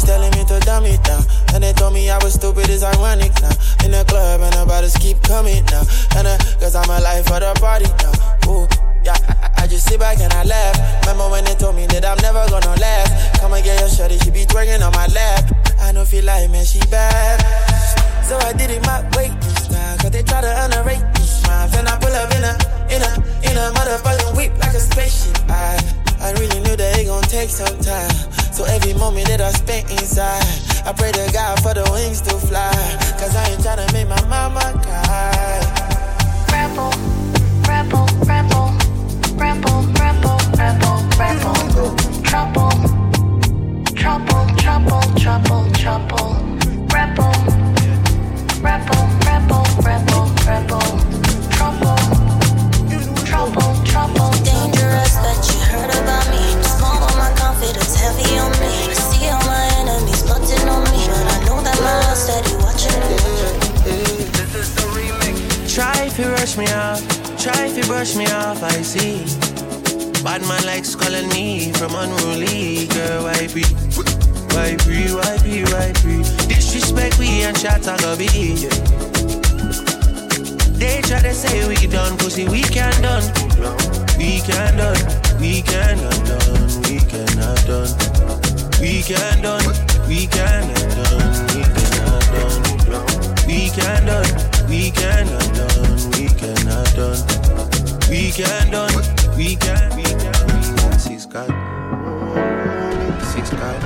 They telling me to dumb it down. And they told me I was stupid, it's ironic now. In the club, and the bottles keep coming now. And uh, cause I'm alive for the party now. Ooh, yeah, I, just sit back and I laugh. Remember when they told me that I'm never gonna laugh? Come and get your shorty, she be twerking on my lap. I don't feel like, man, she bad. So I did it my way this time. Cause they try to underrate rhymes. And I pull up in a, in a, in a motherfucking whip like a spaceship. I, I really knew that it gon' take some time. So every moment that I spent inside, I pray to God for the wings to fly. Cause I ain't tryna make my mama cry. Rebel, rebel, rebel, rebel, rebel, rebel, rebel. Trouble, trouble, trouble, trouble, trouble. Rebel, rebel, I see I. Try if you rush me off, try if you brush me off, I see. Bad likes calling me from unruly, girl, why be? Why be, why be, why be? Disrespect we and shot I go. They try to say we done, pussy, we can done. We can done, we can not done, we cannot done. We can done, we cannot done, we cannot done. We can done, we cannot done, we cannot done. We can done, we can, we can, we can. Six God, six God.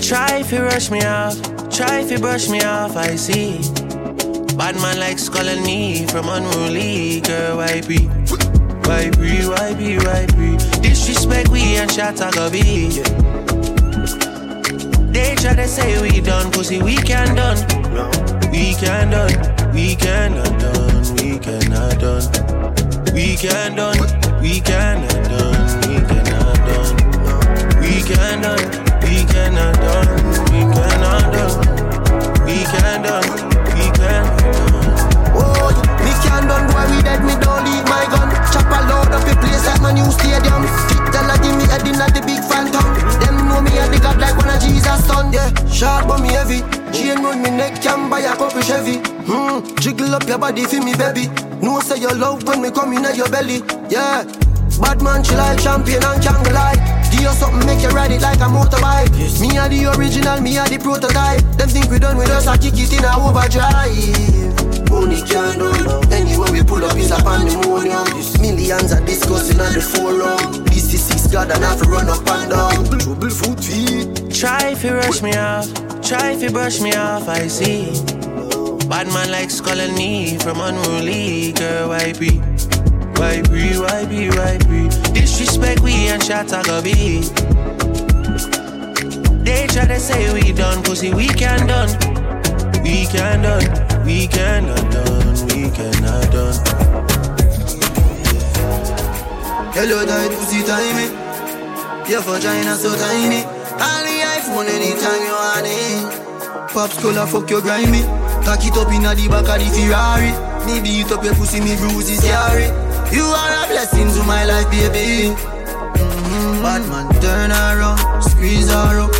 Try if you rush me off, try if you brush me off, I see. Bad man likes calling me from unruly, girl, why be? Why be, why be, why be? Disrespect we and shot I go be. They try to say we done, pussy, we can done. We can done, we cannot done, we cannot done. We can done, we cannot done, we cannot done. We can done, we cannot done, we cannot done. We can done, done. Oh, me can't done boy, we dead, me don't leave my gun. Chop a load up the place like my new stadium. Fit tell a give me in at the big phantom. Them know me a the god like one of Jesus' son. Yeah, sharp but me heavy. Chain round me neck, can buy a couple Chevy. Hmm, jiggle up your body for me, baby. No say your love when me come in at your belly. Yeah, bad man, she like champion and can't lie. Give you something, make you ride it like a motorbike. Me are the original, me are the prototype. Them think we done with us, I kick it in a overdrive. Money can't do Anywhere we pull up is a pandemonium Millions things I discussing on the forum. This is six God and I have to run up and down. Trouble foot feet. Try if you rush me off, try if you brush me off, I see. Bad man like skull and knee from unruly girl, I be? Why be, why be, why be? Disrespect we and shot a go be. They try to say we done, pussy we can done. We can done, we cannot done, we cannot done. Hello, tight pussy tiny. Your vagina so tiny. All the iPhone anytime you want it. Pops color fuck your grimy. Cock it up inna the back of the Ferrari. Me beat up your pussy, me bruises yari. You are a blessing to my life, baby. Mm-hmm. Bad man, turn around, squeeze her up.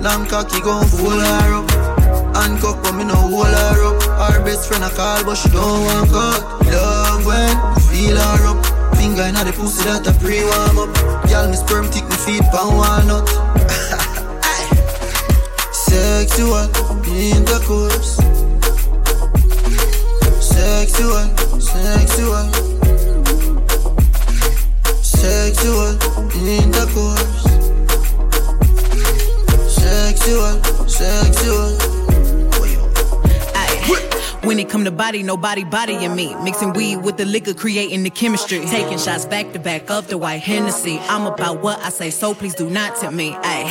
Long cocky gon' fool her up. Handcuff but me no hold her up. Our best friend a call but she don't want cut. Love when feel her up. Finger inna the pussy that a pre-warm up. Y'all me sperm tick me feet pan walnut. Sexual intercourse. Sexual, sexual. Sexual intercourse. Sexual, sexual. When it come to body, nobody bodying me. Mixing weed with the liquor, creating the chemistry. Taking shots back to back of the white Hennessy. I'm about what I say, so please do not tempt me. Ay,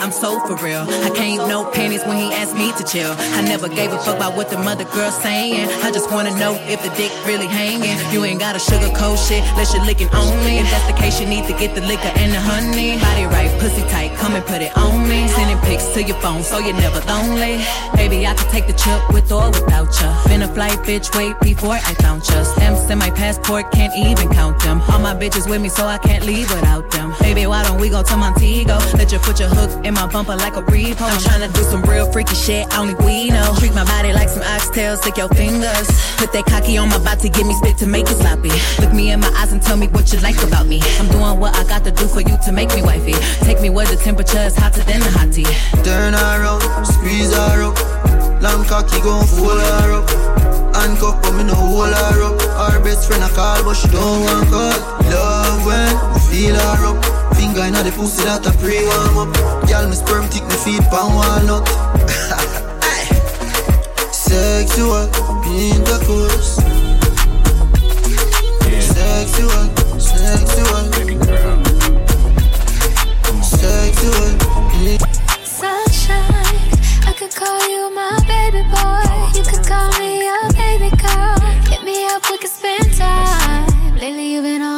I'm so for real. I can't no panties when he asked me to chill. I never gave a fuck about what the mother girl saying. I just wanna know if the dick really hanging. You ain't got a sugarcoat shit, let your licking on me. If that's the case, you need to get the liquor and the honey. Body right, pussy tight, come and put it on me. Sending pics to your phone so you're never lonely. Baby, I can take the trip with or without Been a flight, bitch, wait before I found ya. Stamps in my passport, can't even count them. All my bitches with me, so I can't leave without them. Baby, why don't we go to Montego? Let you put your hook in my bumper like a repo. I'm tryna do some real freaky shit, I only we know. Treat my body like some oxtails, stick your fingers. Put that cocky on my body, give me spit to make it sloppy. Look me in my eyes and tell me what you like about me. I'm doing what I got to do for you to make me wifey. Take me where the temperature is hotter than the hot tea. Turn our around, squeeze our up. Long cocky gon' fool her up. Handcuff but me no hold her up. Our best friend a call but she don't want call. Love when we feel her up. Finger inna the pussy that a pre-warm up. Girl me sperm tick me feet pan walnut. Sexual intercourse. Sexual, sexual. Sexual. Sunshine, I could call you my baby boy. You could call me your baby girl. Hit me up, we could spend time. Lately, you've been on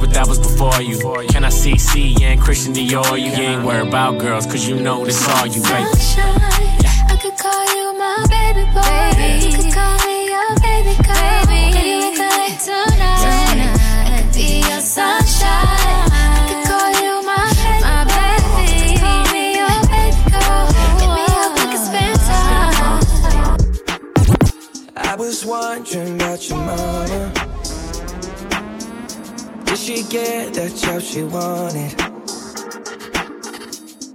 but that was before you. Can I see C and Christian Dior? You ain't worried about girls, cause you know this all you, baby. Sunshine, I could call you my baby boy. You could call me your baby girl. Baby, we could like tonight. I could be your sunshine. I could call you my baby. You could call me your baby girl. Hit me up, we could. I was wondering about your mama. Did she get that job she wanted?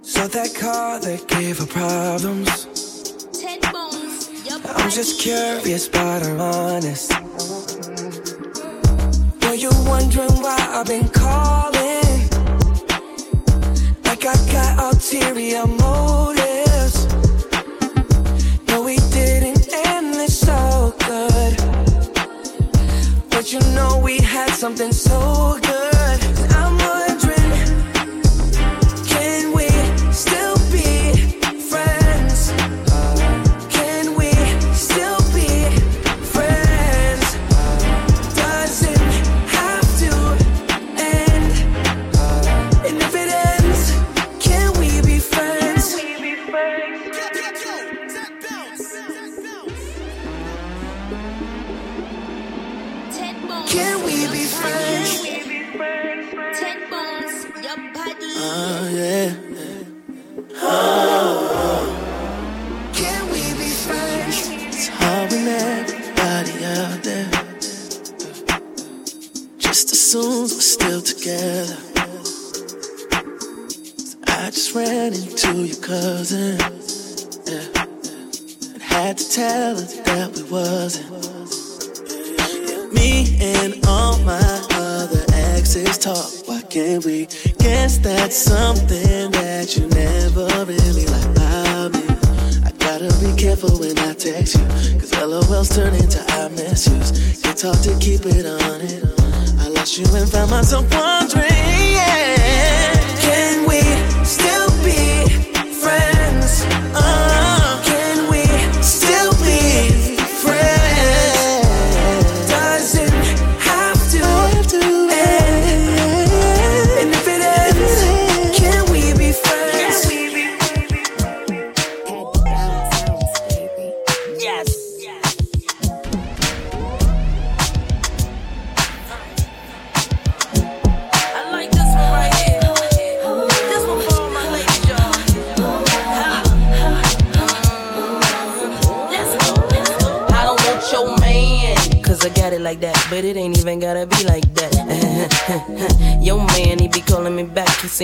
So that car that gave her problems. I'm just curious, but I'm honest. Were you wondering why I've been calling? Like I got ulterior motives. You know we had something so still together. I just ran into your cousin. Yeah. And had to tell her that we wasn't. Me and all my other exes talk. Why can't we? Guess that's something that you never really like about me. I gotta be careful when I text you. Cause LOLs turn into I miss yous. It's hard to keep it on it. Lost you and found myself wondering, yeah. Can we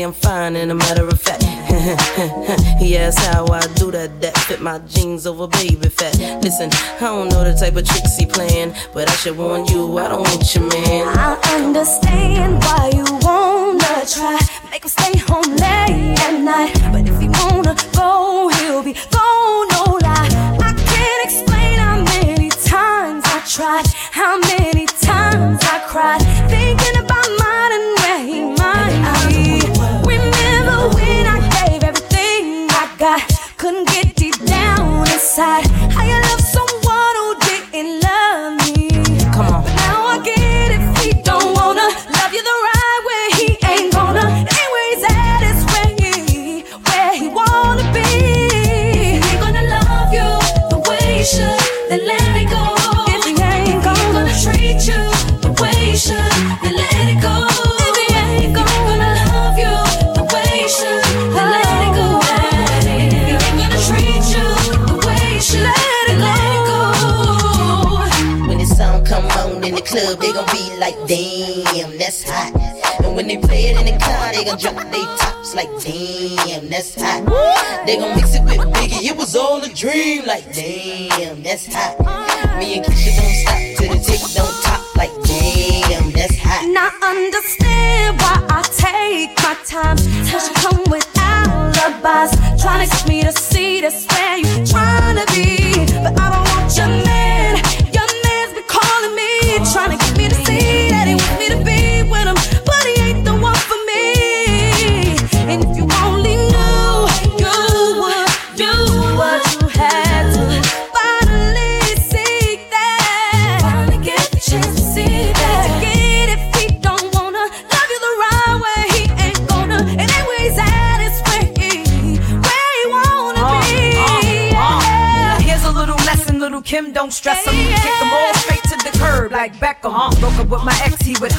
say I'm fine, and a matter of fact, he asks how I do that, that fit my jeans over baby fat. Listen, I don't know the type of tricks he playing, but I should warn you, I don't want your man. I understand why you wanna try. Make him stay home late at night. But if he wanna go, he'll be gone, no lie. I can't explain how many times I tried, how many times I cried, thinking about mine down club, they gon' be like, damn, that's hot. And when they play it in the car, they gon' drop their tops like, damn, that's hot. They gon' mix it with Biggie, it was all a dream, like, damn, that's hot. Me and Keisha don't stop till the tick don't top, like, damn, that's hot. I understand why I take my time. You come with alibis. Trying to get me to see this where you trying to be. But I don't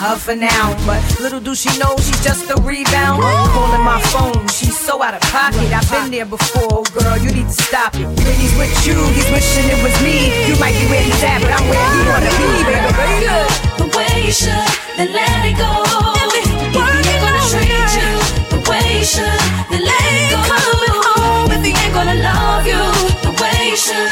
her for now. But little do she know she's just a rebound. Calling my phone, she's so out of pocket. I've been there before, girl, you need to stop it. When he's with you, he's wishing it was me. You might be where he's at, but I'm where he wanna be, baby. baby. The way you should, then let it go. If he ain't gonna treat you the way you should, then let it go. Coming home if he ain't gonna love you the way you should,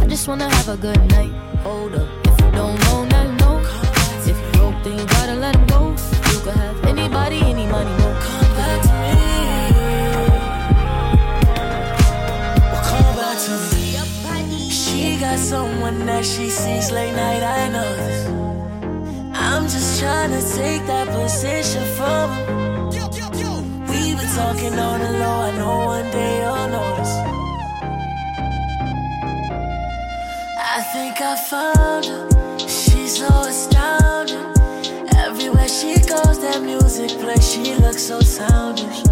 I just wanna have a good night. Hold up, if you don't know, now you know. If you broke, then you gotta let him go. You could have anybody, any money, no. Come back to me. Come back to me. She got someone that she sees late night, I know this. I'm just trying to take that position from him. We been talking on the low, I know one day you'll notice. I think I found her. She's so astounding. Everywhere she goes, that music plays. She looks so soundish.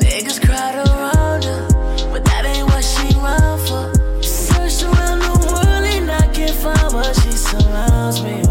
Niggas crowd around her, but that ain't what she round for. Searched around the world and I can't find what she surrounds me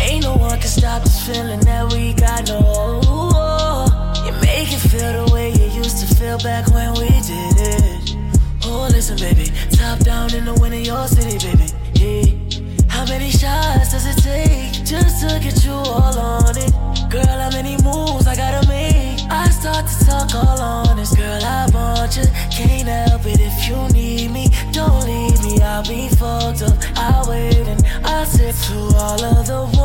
Ain't no one can stop this feeling that we got, no. You make it feel the way you used to feel back when we did it. Oh, listen, baby, top down in the wind of your city, baby. Yeah. How many shots does it take just to get you all on it? Girl, how many moves I gotta make? I start to talk all honest. To all of the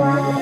What